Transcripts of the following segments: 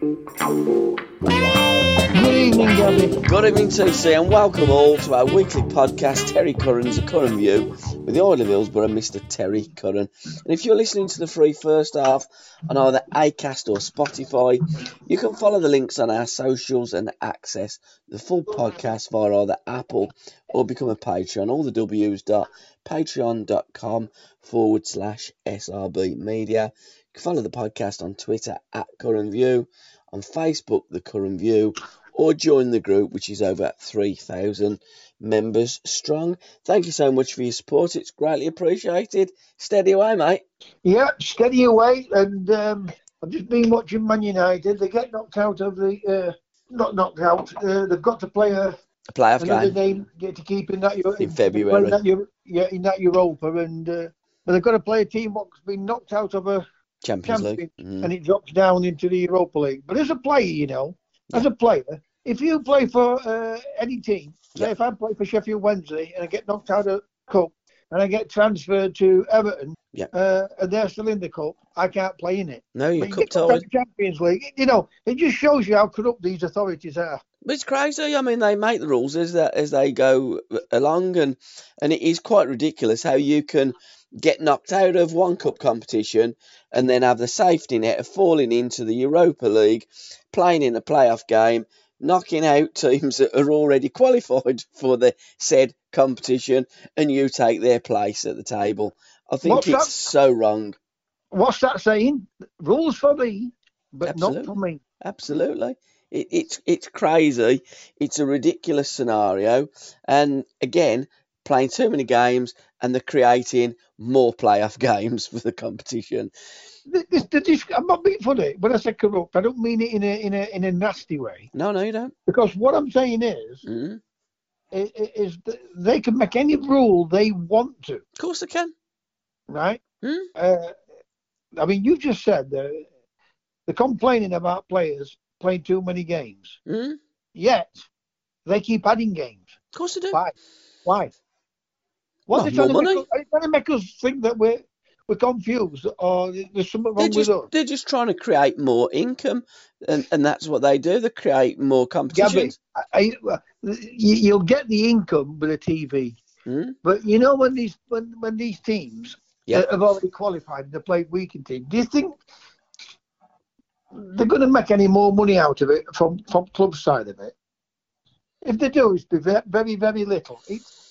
Good evening, TC, and welcome all to our weekly podcast, Terry Curran's A Curran View, with the Oil of Hillsborough, Mr. Terry Curran. And if you're listening to the free first half on either Acast or Spotify, you can follow the links on our socials and access the full podcast via either Apple or become a Patreon. All the W's dot patreon.com forward slash SRB media. Follow the podcast on Twitter at Curran View, on Facebook, The Curran View, or join the group, which is over 3,000 members strong. Thank you so much for your support. It's greatly appreciated. Steady away, mate. Yeah, steady away. And um, I've just been watching Man United. They get knocked out of the, uh, not knocked out. Uh, they've got to play a A playoff another game. game get to keep in that Euro- In February. in that yeah, in that Europa, and uh, but they've got to play a team what's been knocked out of a Champions champion, League. Mhm. and it drops down into the Europa League. But as a player, you know, as a player, if you play for uh, any team, say if I play for Sheffield Wednesday and I get knocked out of cup and I get transferred to Everton, Yeah. uh, and they're still in the cup, I can't play in it. No, you're cup get knocked out the Champions League, you know, it just shows you how corrupt these authorities are. But it's crazy. I mean, they make the rules as that as they go along, and and it is quite ridiculous how you can get knocked out of one cup competition and then have the safety net of falling into the Europa League, playing in a playoff game, knocking out teams that are already qualified for the said competition, and you take their place at the table. I think What's it's that? so wrong. What's that saying? Rules for me, but not Absolutely. for me. Absolutely. It, it's it's crazy. It's a ridiculous scenario. And again, playing too many games and they're creating more playoff games for the competition. This, this, this, I'm not being funny. When I say corrupt, I don't mean it in a in a in a nasty way. No, no, you don't. Because what I'm saying is, Mm. i- is that they can make any rule they want to, Of course they can. right? Mm. Uh, I mean, you just said uh, they're complaining about players playing too many games, Mm. yet they keep adding games. Of course they do. Why? Why? What are trying make money. us, are they trying to make us think that we're we're confused or there's something wrong just, with us? they're just trying to create more income, and, and that's what they do. They create more Gabby, competitions. I, I, you, you'll get the income with the TV, Mm. but you know when these when, when these teams have already qualified and they played weekend team, do you think they're going to make any more money out of it from from club side of it? If they do, it's be ve- very very little. It's,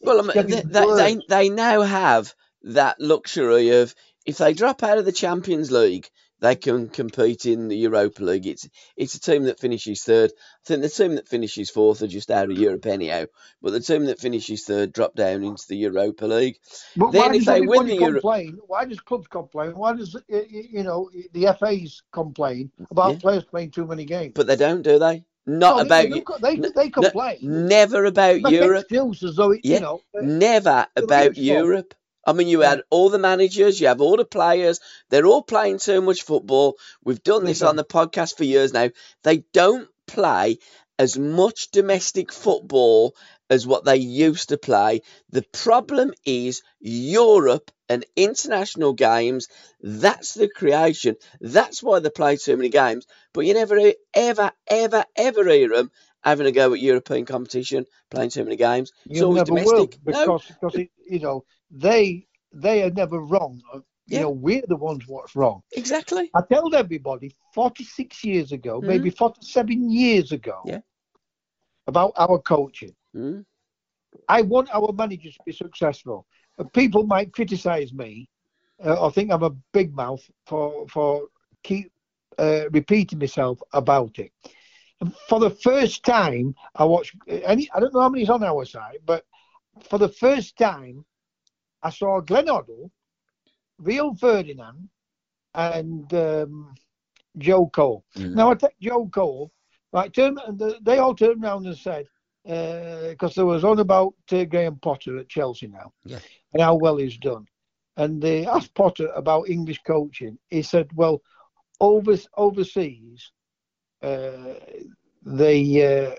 Well, I mean, they, they, they, they now have that luxury of if they drop out of the Champions League, they can compete in the Europa League. It's it's a team that finishes third. I think the team that finishes fourth are just out of Europe anyhow. But the team that finishes third drop down into the Europa League. But Then why if does they win the Euro- complain? Why does clubs complain? Why does you know the FAs complain about Yeah. players playing too many games? But they don't, do they? Not No, about you. they, they, No, complain. never about Make Europe. excuses, though, it- Yeah. you know. uh, Never about. Europe. I mean, you Yeah. had all the managers, you have all the players, they're all playing too much football. We've done this on the podcast for years now. They don't play as much domestic football as what they used to play. The problem is Europe and international games. That's the creation. That's why they play too many games. But you never, ever, ever, ever hear them having a go at European competition, playing too many games. It's You always never domestic. will No. because because it, you know they they are never wrong. Uh, You Yeah. know we're the ones what's wrong. Exactly. I told everybody 46 years ago, Mhm. maybe 47 years ago, Yeah. about our coaching. Mm. I want our managers to be successful. Uh, People might criticise me uh, or think I'm a big mouth for for keep uh, repeating myself about it. And for the first time, I watched any. I don't know how many's on our side, but for the first time, I saw Glenn Hoddle, Rio Ferdinand, and um, Joe Cole. Mm. Now I take Joe Cole. Right, turn, they all turned around and said, because there was on about uh, Graham Potter at Chelsea now, Yeah. and how well he's done. And they asked Potter about English coaching. He said, "Well, over overseas, uh, they uh,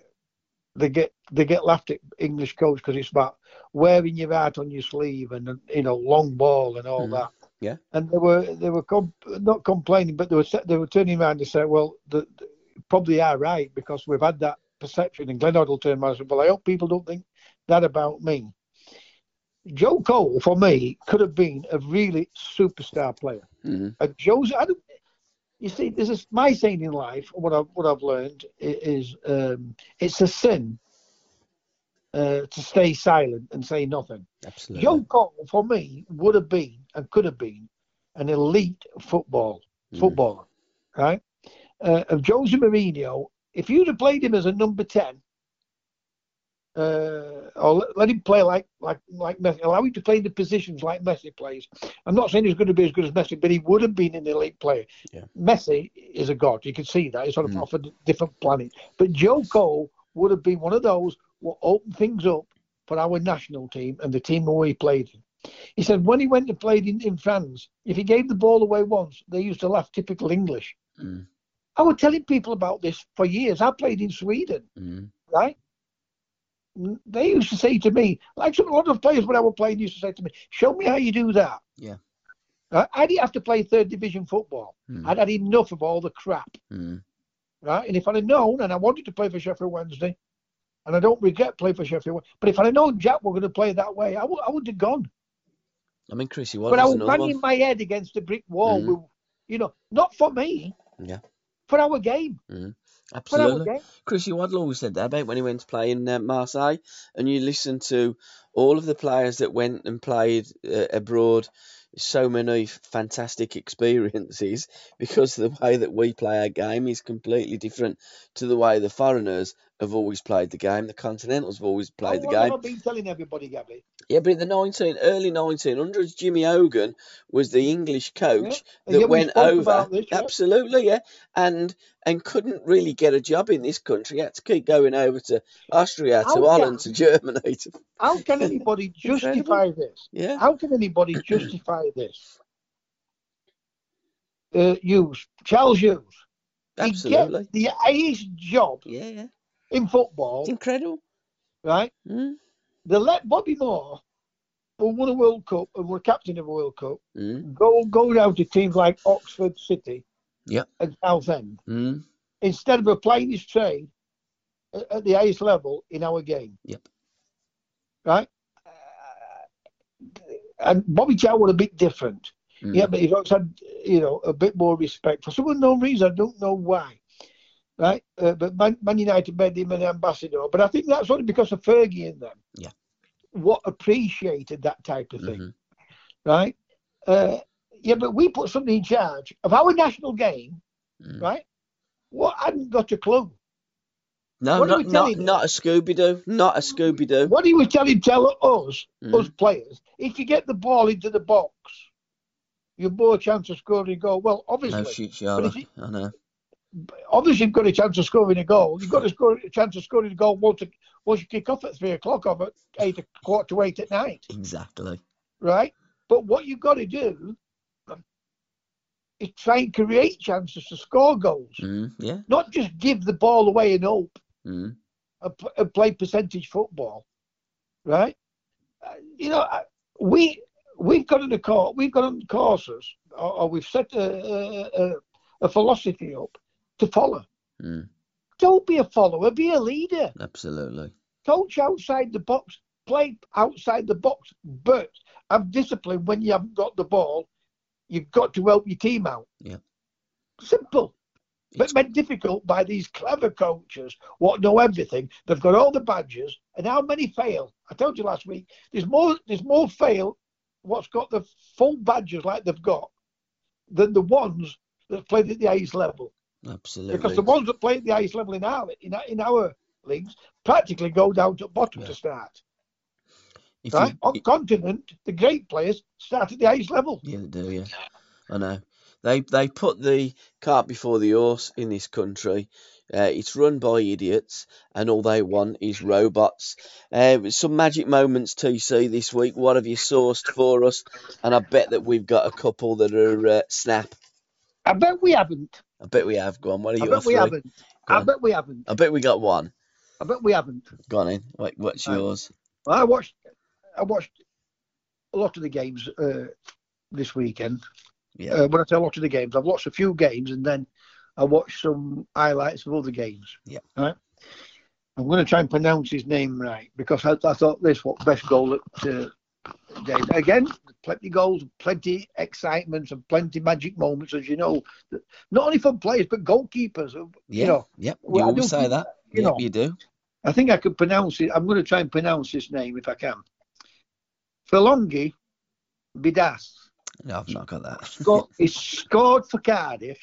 they get they get laughed at English coach because it's about wearing your heart on your sleeve and you know long ball and all Mm. that. Yeah. And they were they were com- not complaining, but they were they were turning around and say, well, the, the, probably are right because we've had that perception. And Glenn Hoddle turned around and said, well, I hope people don't think that about me. Joe Cole for me could have been a really superstar player. Mm. Uh, Joe's, I don't, you see, this is my saying in life. What I've what I've learned is um, it's a sin uh, to stay silent and say nothing. Absolutely. Joe Cole for me would have been and could have been an elite football Mm. footballer, right? Uh, of Jose Mourinho, if you'd have played him as a number ten, uh, or let, let him play like like like Messi, allow him to play in the positions like Messi plays. I'm not saying he's going to be as good as Messi, but he would have been an elite player. Yeah. Messi is a god. You can see that. He's on a, Mm. off a different planet. But Joe Cole would have been one of those who opened things up for our national team and the team where he played in. He said when he went and played in, in France, if he gave the ball away once, they used to laugh typical English. Mm. I was telling people about this for years. I played in Sweden, Mm. right? They used to say to me, like some a lot of players when I was playing used to say to me, "Show me how you do that." Yeah. Right? I didn't have to play third division football. Mm. I'd had enough of all the crap, Mm. right? And if I'd have known, and I wanted to play for Sheffield Wednesday, and I don't regret playing for Sheffield, Wed- but if I'd have known Jack were going to play that way, I would I would have gone. I mean, Chrissy but I was banging one. my head against a brick wall. With, you know, not for me, Yeah. For our game, our Absolutely. game. Chrissy Waddle always said that about when he went to play in uh, Marseille, and you listen to all of the players that went and played uh, abroad. So many fantastic experiences because the way that we play our game is completely different to the way the foreigners have always played the game. The Continentals have always played the What game. I've been telling everybody, Gabby? Yeah, but in the nineteen early nineteen hundreds, Jimmy Hogan was the English coach And that yeah, went spoke over. this, yeah. Absolutely, yeah, and and couldn't really get a job in this country. He had to keep going over to Austria, to How Holland, to Germany. To, How can anybody justify this? yeah, How can anybody justify this? Uh, Hughes, Charles Hughes, he absolutely. gets the highest job Yeah, yeah, in football, incredible. right? Mm, They let Bobby Moore, who won a World Cup and were captain of a World Cup, mm, go go down to teams like Oxford City Yep. and Southend mm, instead of applying his trade at, the highest level in our game. Yep. Right? Uh, and Bobby Chow was a bit different. mm. Yeah, but he's also had, you know, a bit more respect for some unknown reason. I don't know why. Right? Uh, but Man, Man United made him an ambassador. But I think that's only because of Fergie and them. Yeah. What appreciated that type of thing. mhm, Right? Uh, yeah, but we put somebody in charge of our national game, mm. right? What hadn't got a clue. No, What not not not a Scooby Doo, not a Scooby Doo. What he was telling tell us, Mm. us players, if you get the ball into the box, you've more chance of scoring a goal. Well, obviously, No shit, but Charlotte. if you, I know. Obviously you've got a chance of scoring a goal. You've got to score a chance of scoring a goal once, once you kick off at three o'clock or at eight, quarter to eight at night, Exactly. right? But what you've got to do is try and create chances to score goals, Mm, yeah. not just give the ball away and hope Mm, and, and play percentage football, right? Uh, you know, we we've got on the course, we've got on courses, or, or we've set a, a, a, a philosophy up to follow. mm, Don't be a follower, be a leader. absolutely. Coach outside the box, play outside the box, but have discipline when you haven't got the ball. You've got to help your team out. Yeah. Simple. But made difficult by these clever coaches what know everything. They've got all the badges, and how many fail? I told you last week. There's more. There's more fail. What's got the full badges like they've got than the ones that played at the highest level. Absolutely. Because the ones that play at the highest level in our in our, in our leagues practically go down to the bottom Yeah. to start. If right? you- On continent, the great players start at the highest level. Yeah, they do. Yeah, I know. They they put the cart before the horse in this country. Uh, it's run by idiots, and all they want is robots. Uh, some magic moments, TC, this week. What have you sourced for us? And I bet that we've got a couple that are uh, snap. I bet we haven't. I bet we have. Go on. What are I you bet we haven't. Go I on. bet we haven't. I bet we got one. I bet we haven't. Gone in. Wait, what's Right. yours? I watched. I watched a lot of the games uh, this weekend. Yeah. Uh, when I say a lot of the games, I've watched a few games and then I watched some highlights of other games. Yeah. Right. I'm going to try and pronounce his name right because I, I thought this was best goal at uh. Again, plenty goals, plenty excitement, and plenty magic moments, as you know. Not only for players but goalkeepers. Yeah. You know, yep. You always say that. you yep, know. you do. I think I could pronounce it. I'm going to try and pronounce this name if I can. Felongi Bidas. No, I've not got that. Scored, he scored for Cardiff.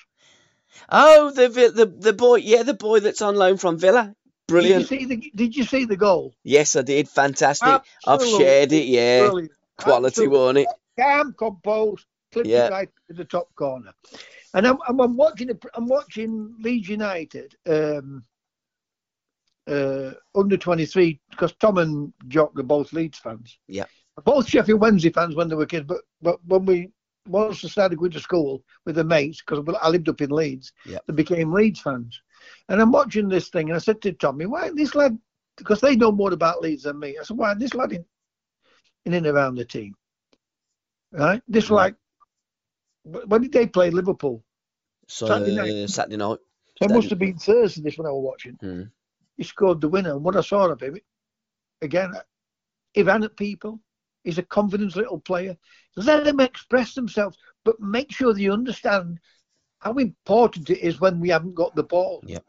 Oh, the the the boy, yeah, the boy that's on loan from Villa. Brilliant. Did you see the Did you see the goal? Yes, I did. Fantastic. I've shared it. Yeah, Brilliant. quality, Absolutely. wasn't it? Calm, composed, clipped Yeah. right in the top corner. And I'm, I'm, I'm watching. I'm watching Leeds United um, uh, under 23 because Tom and Jock are both Leeds fans. Yeah. Both Sheffield Wednesday fans when they were kids, but but when we once they started going to school with the mates because I lived up in Leeds, Yeah. they became Leeds fans. And I'm watching this thing, and I said to Tommy, "Why this lad?" Because they know more about Leeds than me. I said, "Why this lad in, in and around the team?" Right? This Yeah. like when did they play Liverpool? So Saturday Saturday night. Saturday night. So it must have been Thursday. This when I was watching. Hmm. He scored the winner, and what I saw of him, again, he ran at people. He's a confident little player. Let them express themselves, but make sure they understand how important it is when we haven't got the ball. Yep.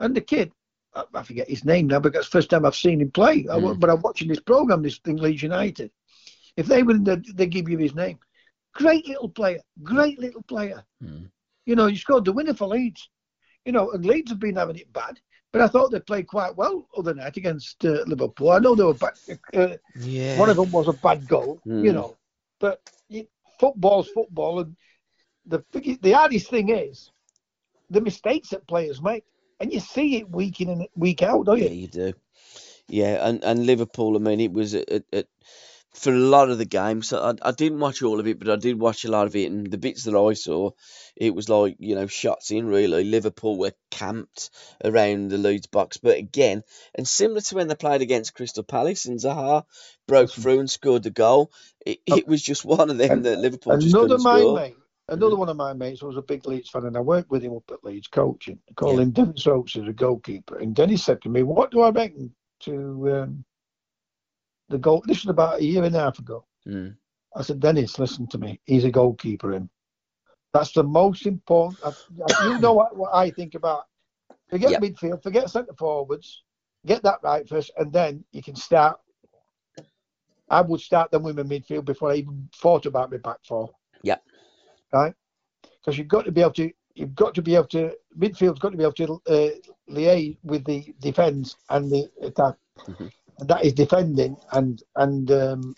And the kid, I, I forget his name now, because it's the first time I've seen him play. I Mm. but I'm watching this program, this thing, Leeds United. If they would, they, they give you his name. Great little player, great little player. Hmm. You know, he scored the winner for Leeds. You know, and Leeds have been having it bad, but I thought they played quite well other night against uh, Liverpool. I know they were bad. Uh, Yeah. one of them was a bad goal, Mm. you know, but football's football, and the the hardest thing is the mistakes that players make, and you see it week in and week out, don't you? Yeah, you? do. Yeah, and, and Liverpool, I mean, it was at, at, for a lot of the game. So I, I didn't watch all of it, but I did watch a lot of it. And the bits that I saw, it was like, you know, shots in really. Liverpool were camped around the Leeds box. But again, and similar to when they played against Crystal Palace and Zaha broke mm-hmm. through and scored the goal, it, oh. it was just one of them And that Liverpool just Another couldn't score. mate, another one of my mates was a big Leeds fan, and I worked with him up at Leeds coaching. I call Yeah. him Dennis Oakes as a goalkeeper, and Dennis said to me, "What do I reckon to um, the goal?" This was about a year and a half ago. Mm. I said, Dennis, listen to me. He's a goalkeeper, and that's the most important. I- You know what, what I think about. Forget Yep. midfield, forget centre forwards, get that right first, and then you can start. I would start them with my midfield before I even thought about my back four. Yep. Right, because you've got to be able to. You've got to be able to. Midfield's got to be able to uh, liaise with the defence and the attack. Mhm. And that is defending and and um,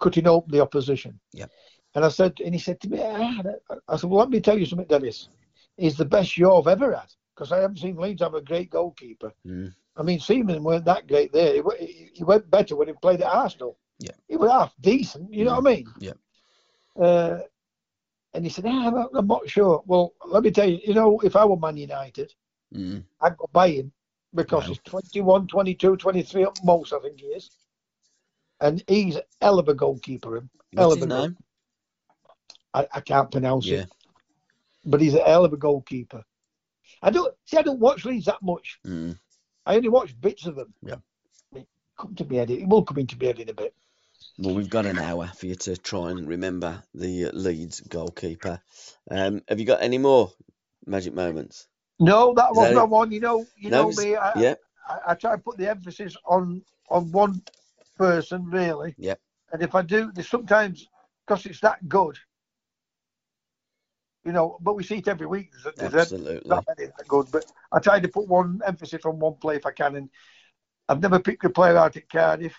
cutting open the opposition. Yeah. And I said, and he said to me, ah, I said, well, let me tell you something, Dennis. He's the best you've ever had because I haven't seen Leeds have a great goalkeeper. Mm. I mean, Seaman weren't that great there. He, he he went better when he played at Arsenal. Yeah. He was half decent, you know what I mean? Yeah. Uh, and he said, ah, I'm, not, sure. Well, let me tell you, you know, if I were Man United, Mm. I'd go buy him because Wow. he's 21, 22, 23 at most, I think he is. And he's a hell of a goalkeeper. him. Hell What's of his a goal- name? I, I can't pronounce Yeah. it, but he's a hell of a goalkeeper. I don't see. I don't watch Leeds that much. Mm. I only watch bits of them. Yeah. It come to my head. It will come into head in a bit. Well, we've got an hour for you to try and remember the Leeds goalkeeper. Um, have you got any more magic moments? No, that was that it? one. You know, you No, know me. I, Yeah, I, I try to put the emphasis on on one person really. Yep. And if I do, there's sometimes because it's that good. You know, but we see it every week. There's, absolutely. not many that good, but I try to put one emphasis on one play if I can. And I've never picked a player out at Cardiff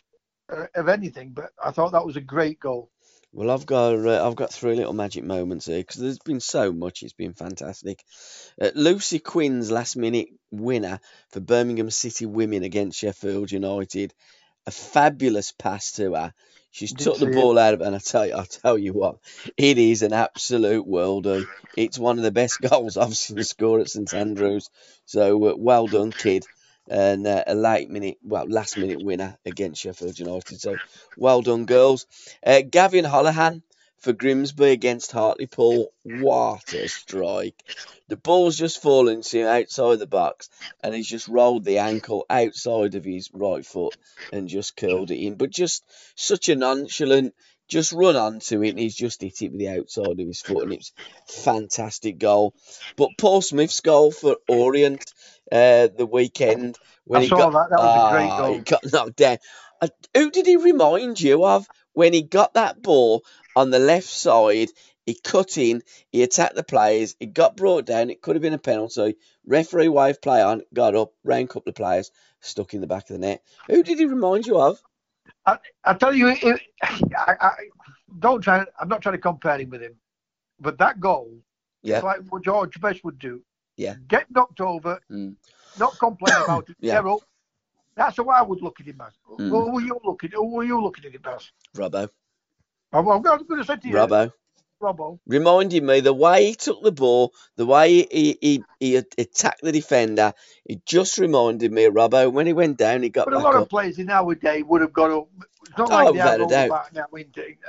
of anything, but I thought that was a great goal. Well, I've got uh, I've got three little magic moments here because there's been so much. It's been fantastic. Uh, Lucy Quinn's last minute winner for Birmingham City women against Sheffield United. A fabulous pass to her. She's Didn't took the see it. ball out of, it, and I tell you, I tell you what, it is an absolute worldie. It's one of the best goals I've seen scored at St Andrews. So uh, well done, kid, and uh, a late minute, well, last minute winner against Sheffield United. So well done, girls. Uh, Gavin Holohan for Grimsby against Hartlepool. What a strike! The ball's just fallen to him outside the box, and he's just rolled the ankle outside of his right foot and just curled it in. But just such a nonchalant, just run onto it, and he's just hit it with the outside of his foot, and it's fantastic goal. But Paul Smyth's goal for Orient uh, the weekend when I he saw got that. That was a great Ah, goal. he got knocked down. Uh, who did he remind you of when he got that ball on the left side? He cut in, he attacked the players, it got brought down, it could have been a penalty. Referee waved play on, got up, ran a couple of players, stuck in the back of the net. Who did he remind you of? I tell you, it, I, I don't try. I'm not trying to compare him with him, but that goal, Yeah. like what George Best would do. Yeah. Get knocked over, Mm. not complain about it. Yeah. Up. That's how I would look at him as. Mm. Who were you looking? Who were you looking at him as? Robbo. I'm, I'm going to say to you, Robbo. Robbo. reminded me the way he took the ball, the way he, he, he attacked the defender. It just reminded me of Robbo. When he went down, he got But a lot up. of players in our day would have got up. It's not Oh, like they without are a going back now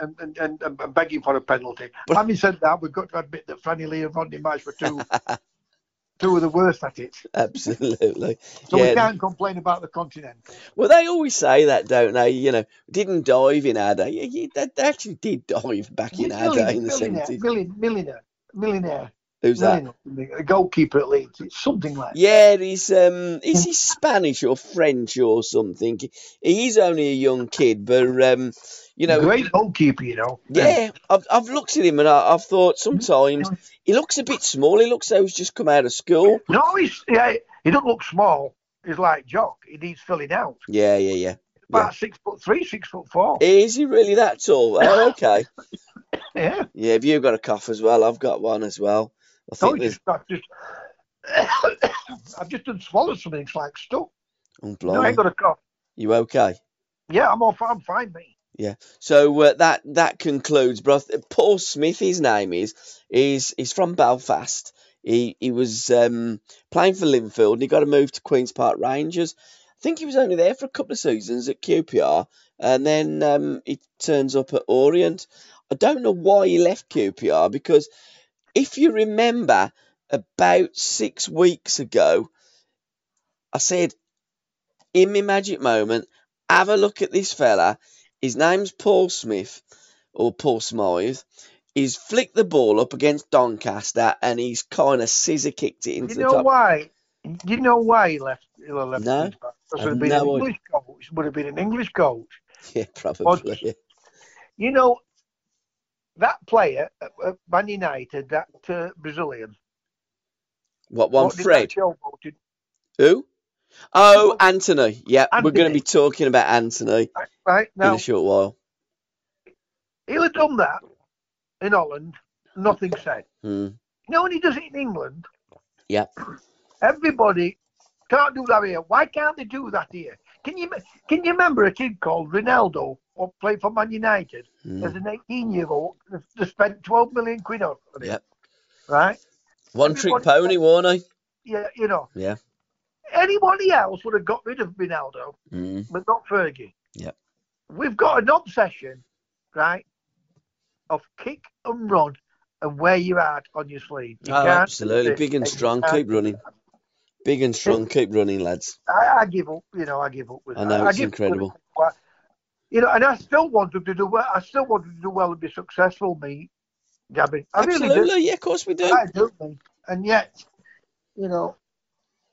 and, and, and, and begging for a penalty. But- Having said that, we've got to admit that Franny Lee and Rodney Marsh were two, two of the worst at it. Absolutely. So yeah. we can't complain about the continent. Well, they always say that, don't they? You know, didn't dive in our day. Yeah, yeah, they, actually did dive back in our day in the millionaire, seventies. millionaire, millionaire, millionaire, Who's that? a goalkeeper at Leeds. It's something like Yeah, he's um, is he Spanish or French or something? He's only a young kid, but um, you know, great goalkeeper, you know. yeah, I've I've looked at him and I, I've thought sometimes he looks a bit small. He looks like he's just come out of school. No, he's yeah, he doesn't look small. He's like Jock. He needs filling out. Yeah, yeah, yeah. About six foot three, six foot four. Is he really that tall? Oh, okay. Yeah. Yeah, have you've got a cough as well? I've got one as well. I No, think it's there's just, I've just, I've just done swallowed something. It's like stuff. oh, No, I ain't got a cough. You okay? Yeah, I'm all, I'm fine, mate. Yeah. So uh, that that concludes. Bro, Paul Smyth, his name is, is he's from Belfast. He he was um, playing for Linfield and he got a move to Queens Park Rangers. I think he was only there for a couple of seasons at QPR, and then um, he turns up at Orient. I don't know why he left QPR because if you remember, about six weeks ago, I said in my magic moment, have a look at this fella. His name's Paul Smith or Paul Smythe. He's flicked the ball up against Doncaster and he's kind of scissor kicked it into You the know top. why? Do you know why he left? He left No, Because would have been no an. English coach. Would have been an English coach. Yeah, probably. yeah. You know, that player at, Man United, that uh, Brazilian. What one? what Fred? that showboat do? Who? Oh, Antony. Yeah, we're going to be talking about Antony Right in now, a short while. he'll have done that in Holland. Nothing said. Hmm. You know when he does it in England? Yeah. Everybody can't do that here. Why can't they do that here? Can you can you remember a kid called Ronaldo who played for Man United Hmm. as an 18 year old? They spent 12 million quid on it. Yep. Right? One trick pony, wasn't he? Yeah, you know. Yeah. Anybody else would have got rid of Ronaldo, Hmm. but not Fergie. Yeah. We've got an obsession, right, of kick and run and wear your heart on your sleeve. You Oh, absolutely. Big and strong. Keep running. Big and strong. Keep running, lads. I, I give up. You know, I give up with I that. know, it's give up with incredible. You know, and I still want him to do well. I still want him to do well and be successful, me, Gabby. I really do. Absolutely. Yeah, of course we do. I do, mate. And yet, you know,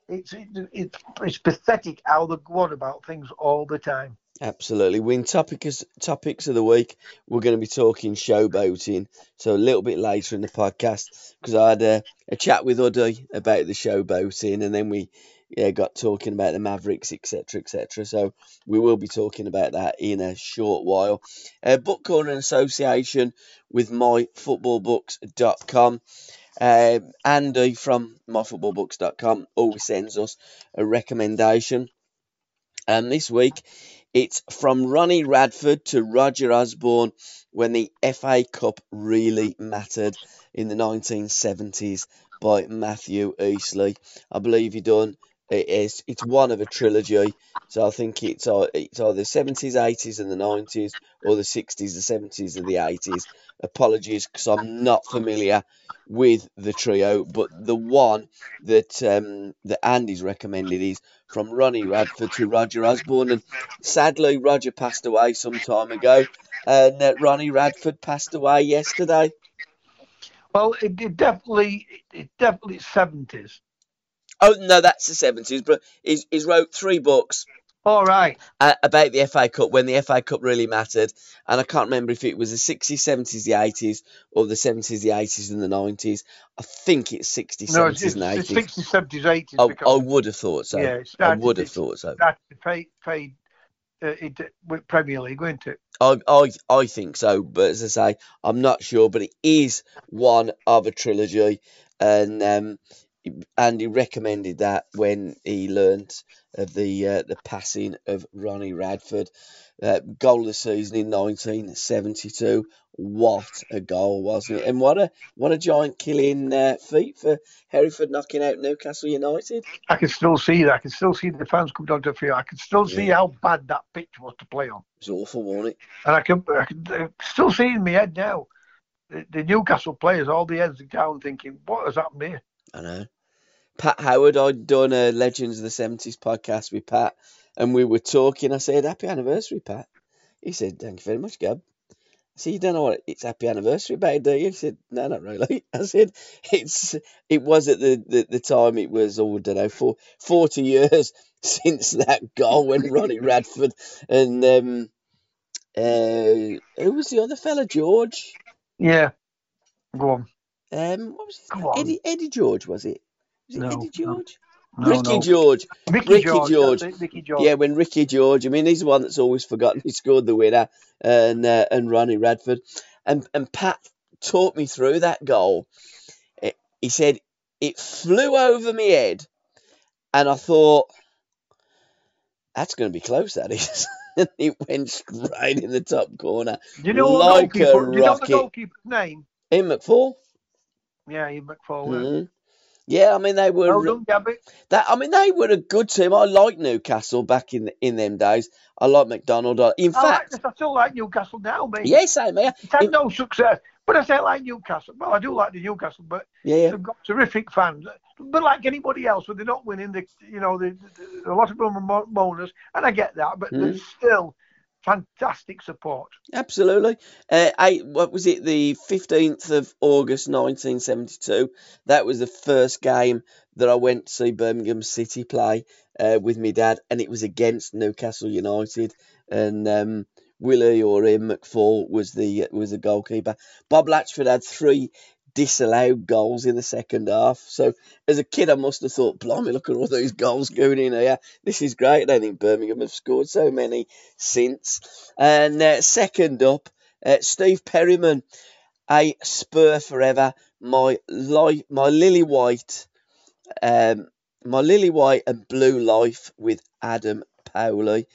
it's it, it's it's pathetic how they go on about things all the time. Absolutely. Win topics topics of the week. We're going to be talking showboating. So a little bit later in the podcast because I had a, a chat with Uddy about the showboating, and then we yeah got talking about the Mavericks, etc., etc. So we will be talking about that in a short while. Uh, Book Corner in association with myfootballbooks.com. Um, Andy from myfootballbooks.com always sends us a recommendation. And this week It's from Ronnie Radford to Roger Osborne when the FA Cup really mattered in the 1970s by Matthew Eastley. I believe he done it is it's one of a trilogy. So I think it's it's either 70s, 80s, and the 90s, or the 60s, the 70s, and the 80s. Apologies because I'm not familiar with the trio, but the one that um, that Andy's recommended is from Ronnie Radford to Roger Osborne, and sadly Roger passed away some time ago, and uh, Ronnie Radford passed away yesterday. Well, it, it definitely, it definitely seventies. Oh no, that's the seventies. But he's, he's wrote three books. All right. Uh, about the FA Cup when the FA Cup really mattered, and I can't remember if it was the sixties, seventies, the eighties, or the seventies, the eighties, and the nineties. I think it's sixties, No, seventies, and it's eighties. 60s, 70s, 80s. I, would have thought so. yeah, it I would have thought so. started to pay, pay, uh, it, Premier League, wasn't it? I, I, I think so, but as I say, I'm not sure. But it is one of a trilogy, and um, and he recommended that when he learnt of the uh, the passing of Ronnie Radford. Uh, goal of the season in 1972. What a goal, wasn't it? And what a what a giant killing uh, feat for Hereford knocking out Newcastle United. I can still see that. I can still see the fans come down to the field. I can still see Yeah. how bad that pitch was to play on. It was awful, wasn't it? And I can, I can uh, still see in my head now the, the Newcastle players, all the heads down, thinking, "What has happened here?" I know. Pat Howard, I'd done a Legends of the 70s podcast with Pat, and we were talking. I said, Happy anniversary, Pat. He said, Thank you very much, Gab. I said, You don't know what it's happy anniversary about, do you? He said, No, not really. I said, It's it was at the, the, the time it was, oh, I don't know, for 40 years since that goal when Ronnie Radford and um uh who was the other fella? George? Yeah, go on. Um what was? Eddie Eddie George was it? Was it No, Eddie. George? No, Ricky no. George. Ricky, Ricky George. George. that's it, Ricky George. Yeah, when Ricky George, I mean, he's the one that's always forgotten. He scored the winner, and uh, and Ronnie Radford, and and Pat taught me through that goal. It, he said it flew over my head, and I thought that's going to be close. That is, and it went straight in the top corner. You know, like the goalkeeper, a do you know the rocket. goalkeeper's name? In McFaul. Yeah, Ian McFaul. Mhm. Yeah, I mean they were. Well done, Gabby. That I mean, they were a good team. I like Newcastle back in in them days. I like Macdonald. In I like fact, this. I still like Newcastle now, mate. yes, same here. It's had In- no success. But I say I like Newcastle. Well, I do like the Newcastle, but Yeah, yeah. they've got terrific fans. But like anybody else, when they're not winning, the you know, the, a lot of them are mo- moaners, and I get that. But Mm. there's still fantastic support. Absolutely. Uh, what was it? The 15th of August 1972. That was the first game that I went to see Birmingham City play uh, with my dad, and it was against Newcastle United. And um, Willie or Ian McFaul was the was the goalkeeper. Bob Latchford had three disallowed goals in the second half. So as a kid, I must have thought, "Blimey, look at all those goals going in here. This is great." I don't think Birmingham have scored so many since. And uh, second up, uh, Steve Perryman, a Spur forever. My life, my lily white, um, my lily white and blue life with Adam Powley.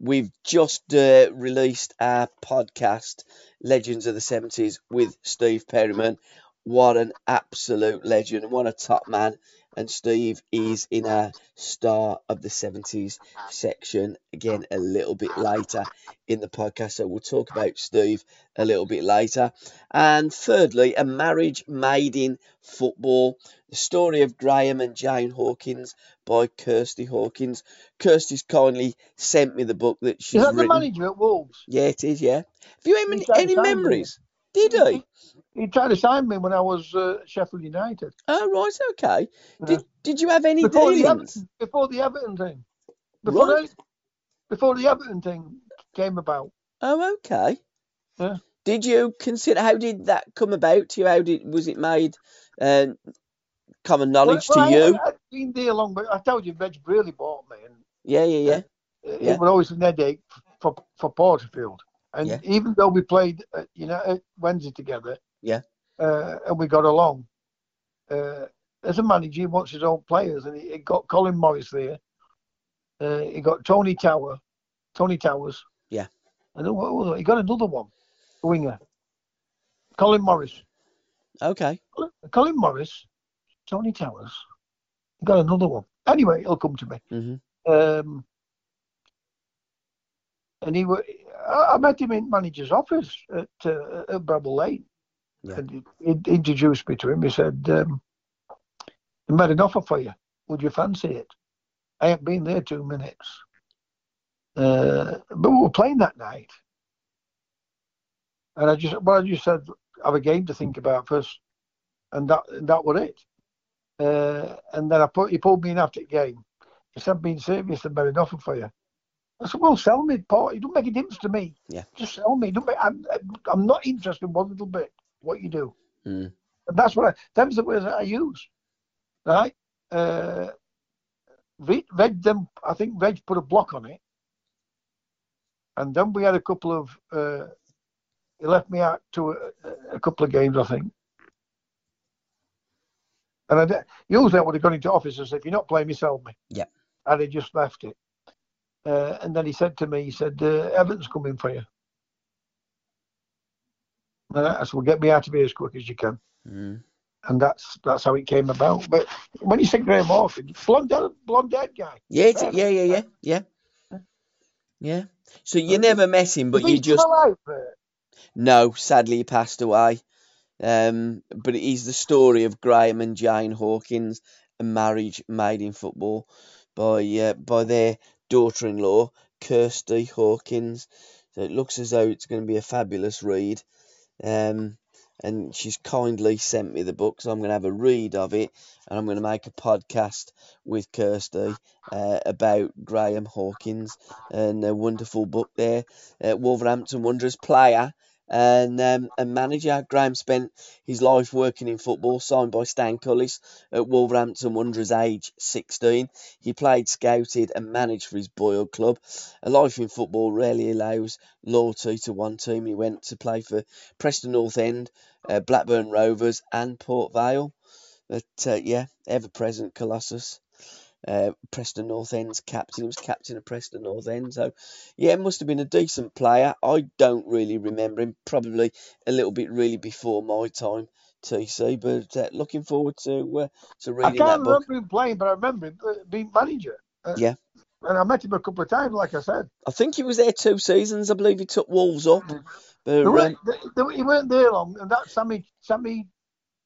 We've just uh, released our podcast, Legends of the 70s, with Steve Perryman. What an absolute legend. What a top man. And Steve is in our Star of the 70s section again a little bit later in the podcast. So we'll talk about Steve a little bit later. And thirdly, a marriage made in football. The story of Graham and Jane Hawkins by Kirsty Hawkins. Kirsty's kindly sent me the book that she's Is that the manager at Wolves? Yeah, it is, yeah. Have you any, any a time with memories? Did he? He tried to sign me when I was uh, Sheffield United. Oh, right, okay. Yeah. Did, did you have any Before the, dealings? Everton, before the Everton thing. Before, Right. the, before the Everton thing came about. Oh, okay. Yeah. Did you consider how did that come about to you? How did was it made um, common knowledge Well, to you? I, I'd been there long, but I told you, Reg really bought me. And yeah, yeah, yeah. it Yeah. was always an headache for, for Porterfield. And Yeah. even though we played, uh, you know, at Wednesday together, Yeah. uh, and we got along, uh, as a manager, he wants his own players, and he, he got Colin Morris there. Uh, he got Tony Tower, Tony Towers. Yeah. And then what was it? he got another one, a winger, Colin Morris. Okay. Colin Morris, Tony Towers. He got another one. Anyway, it'll come to me. hmm Um, and he were, I I met him in manager's office at, uh, at Bramall Lane. Yeah. And he, he introduced me to him. He said, um, "I made an offer for you. Would you fancy it?" I ain't been there two minutes. Uh, but we were playing that night, and I just, well, I just said, "Have a game to think about first. and that that was it. Uh, and then I put, he pulled me in after the game. He said, "Being serious, I made an offer for you." I said, "Well, sell me, Paul. It don't make a difference to me. Yeah. Just sell me. Don't make, I'm, I'm not interested one little bit what you do." Mm. And that's what I, them's the words that I use. Right? Uh, Reg, Reg then, I think Reg put a block on it. And then we had a couple of, uh, he left me out to a, a couple of games, I think. And I, usually I would have gone into office and said, if you're not playing me, sell me. Yeah. And he just left it. Uh, and then he said to me, he said, uh, Everton's coming for you. I said, well, get me out of here as quick as you can Mm. and that's that's how it came about. But when you said Graham Hawkins, blonde blonde haired guy. Yeah, it's, yeah, yeah, yeah, yeah, yeah. So you never met him, but you just still alive, Bert? no. Sadly, he passed away. Um, but it is the story of Graham and Jane Hawkins, a marriage made in football by uh, by their daughter-in-law Kirsty Hawkins. So it looks as though it's going to be a fabulous read. Um, and she's kindly sent me the book, so I'm going to have a read of it, and I'm going to make a podcast with Kirsty uh, about Graham Hawkins and a wonderful book there. Uh, Wolverhampton Wanderers player and um, a manager. Graham spent his life working in football, signed by Stan Cullis at Wolverhampton Wanderers age 16. He played, scouted, and managed for his Boyle club. A life in football rarely allows loyalty to one team. He went to play for Preston North End, uh, Blackburn Rovers, and Port Vale. But uh, yeah, ever present Colossus. Uh, Preston North End's captain. He was captain of Preston North End. So, yeah, must have been a decent player. I don't really remember him. Probably a little bit really before my time, TC. But uh, looking forward to uh, to I can't that book. remember him playing, but I remember him uh, being manager. Uh, Yeah. And I met him a couple of times, like I said. I think he was there two seasons. I believe he took Wolves up. But They um, weren't, they, they, he weren't there long, and that Sammy Sammy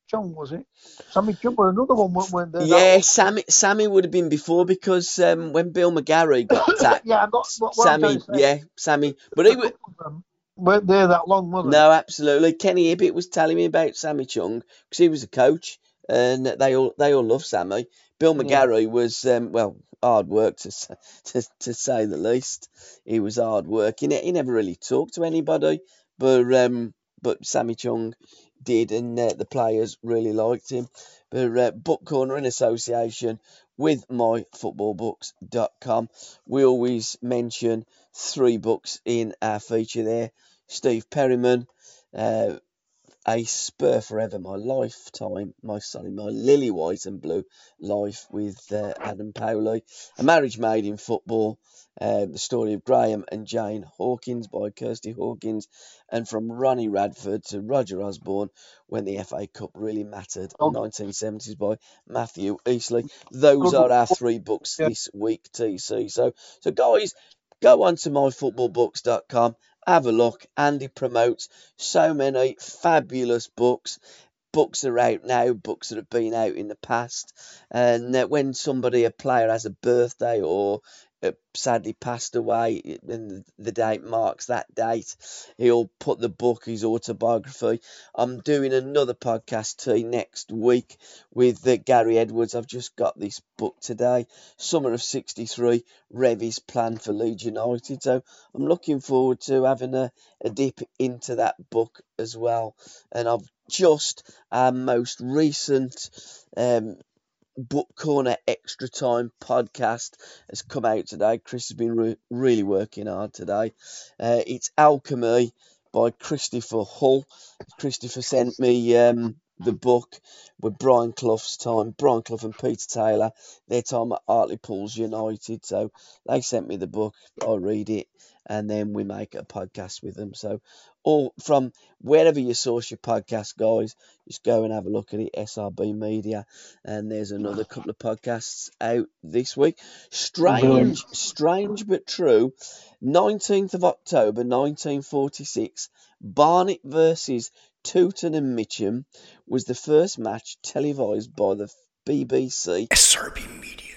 Chung was it? Sammy Chung was another one weren't, weren't there. yeah. Sammy Sammy would have been before because um, when Bill McGarry got sacked, yeah, I got what, Sammy, yeah, Sammy. But he was couple of them weren't there that long, they? no, absolutely. Kenny Hibbitt was telling me about Sammy Chung because he was a coach, and they all they all love Sammy. Bill Yeah. McGarry was um, well hard work to, to to say the least. He was hard work. He, he never really talked to anybody, but um, but Sammy Chung did, and uh, the players really liked him. But uh, Book Corner in association with myfootballbooks.com, we always mention three books in our feature there. Steve Perryman, uh, A Spur Forever, My Lifetime, my sorry, my Lily White and Blue Life with uh, Adam Powley, A Marriage Made in Football, uh, the story of Graham and Jane Hawkins by Kirsty Hawkins, and from Ronnie Radford to Roger Osborne, when the FA Cup really mattered, Oh. 1970s by Matthew Eastley. Those are our three books Yeah. this week, TC. So, so guys, go on to myfootballbooks.com, have a look. Andy promotes so many fabulous books. Books are out now, books that have been out in the past. And when somebody, a player, has a birthday or sadly passed away, and the date marks that date, he'll put the book, his autobiography. I'm doing another podcast too next week with uh, Gary Edwards. I've just got this book today, Summer of '63, Revie's plan for Leeds United. So I'm looking forward to having a, a dip into that book as well. And I've just our most recent um, Book Corner Extra Time podcast has come out today. Chris has been re- really working hard today. Uh, it's Alchemy by Christopher Hull. Christopher sent me um, the book with Brian Clough's time, Brian Clough and Peter Taylor, their time at Hartlepool's United. So they sent me the book, I read it, and then we make a podcast with them. So, all from wherever you source your podcast, guys, just go and have a look at it. SRB Media, and there's another couple of podcasts out this week. Strange, strange but true. 19th of October 1946, Barnet versus Tooting and Mitcham was the first match televised by the BBC. SRB Media.